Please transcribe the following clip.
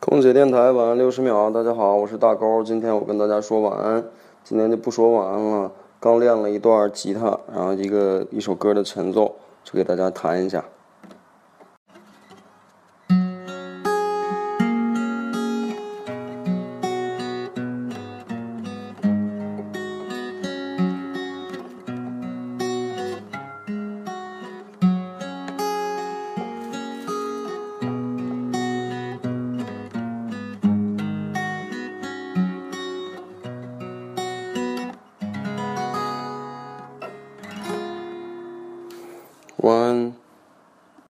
空姐电台晚安六十秒，大家好，我是大高，今天我跟大家说晚安，今天就不说晚安了。刚练了一段吉他，然后一个一首歌的前奏，就给大家弹一下。One,